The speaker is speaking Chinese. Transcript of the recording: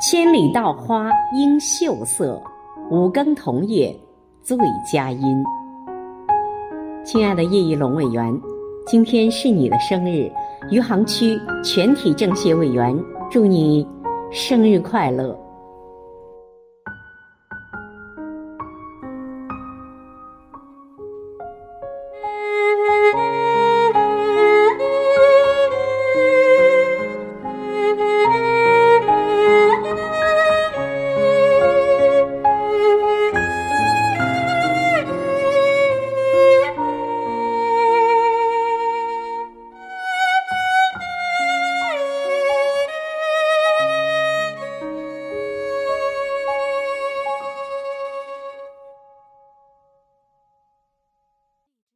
千里稻花应秀色，五更桐叶最佳音。亲爱的叶一龙委员，今天是你的生日，余杭区全体政协委员，祝你生日快乐。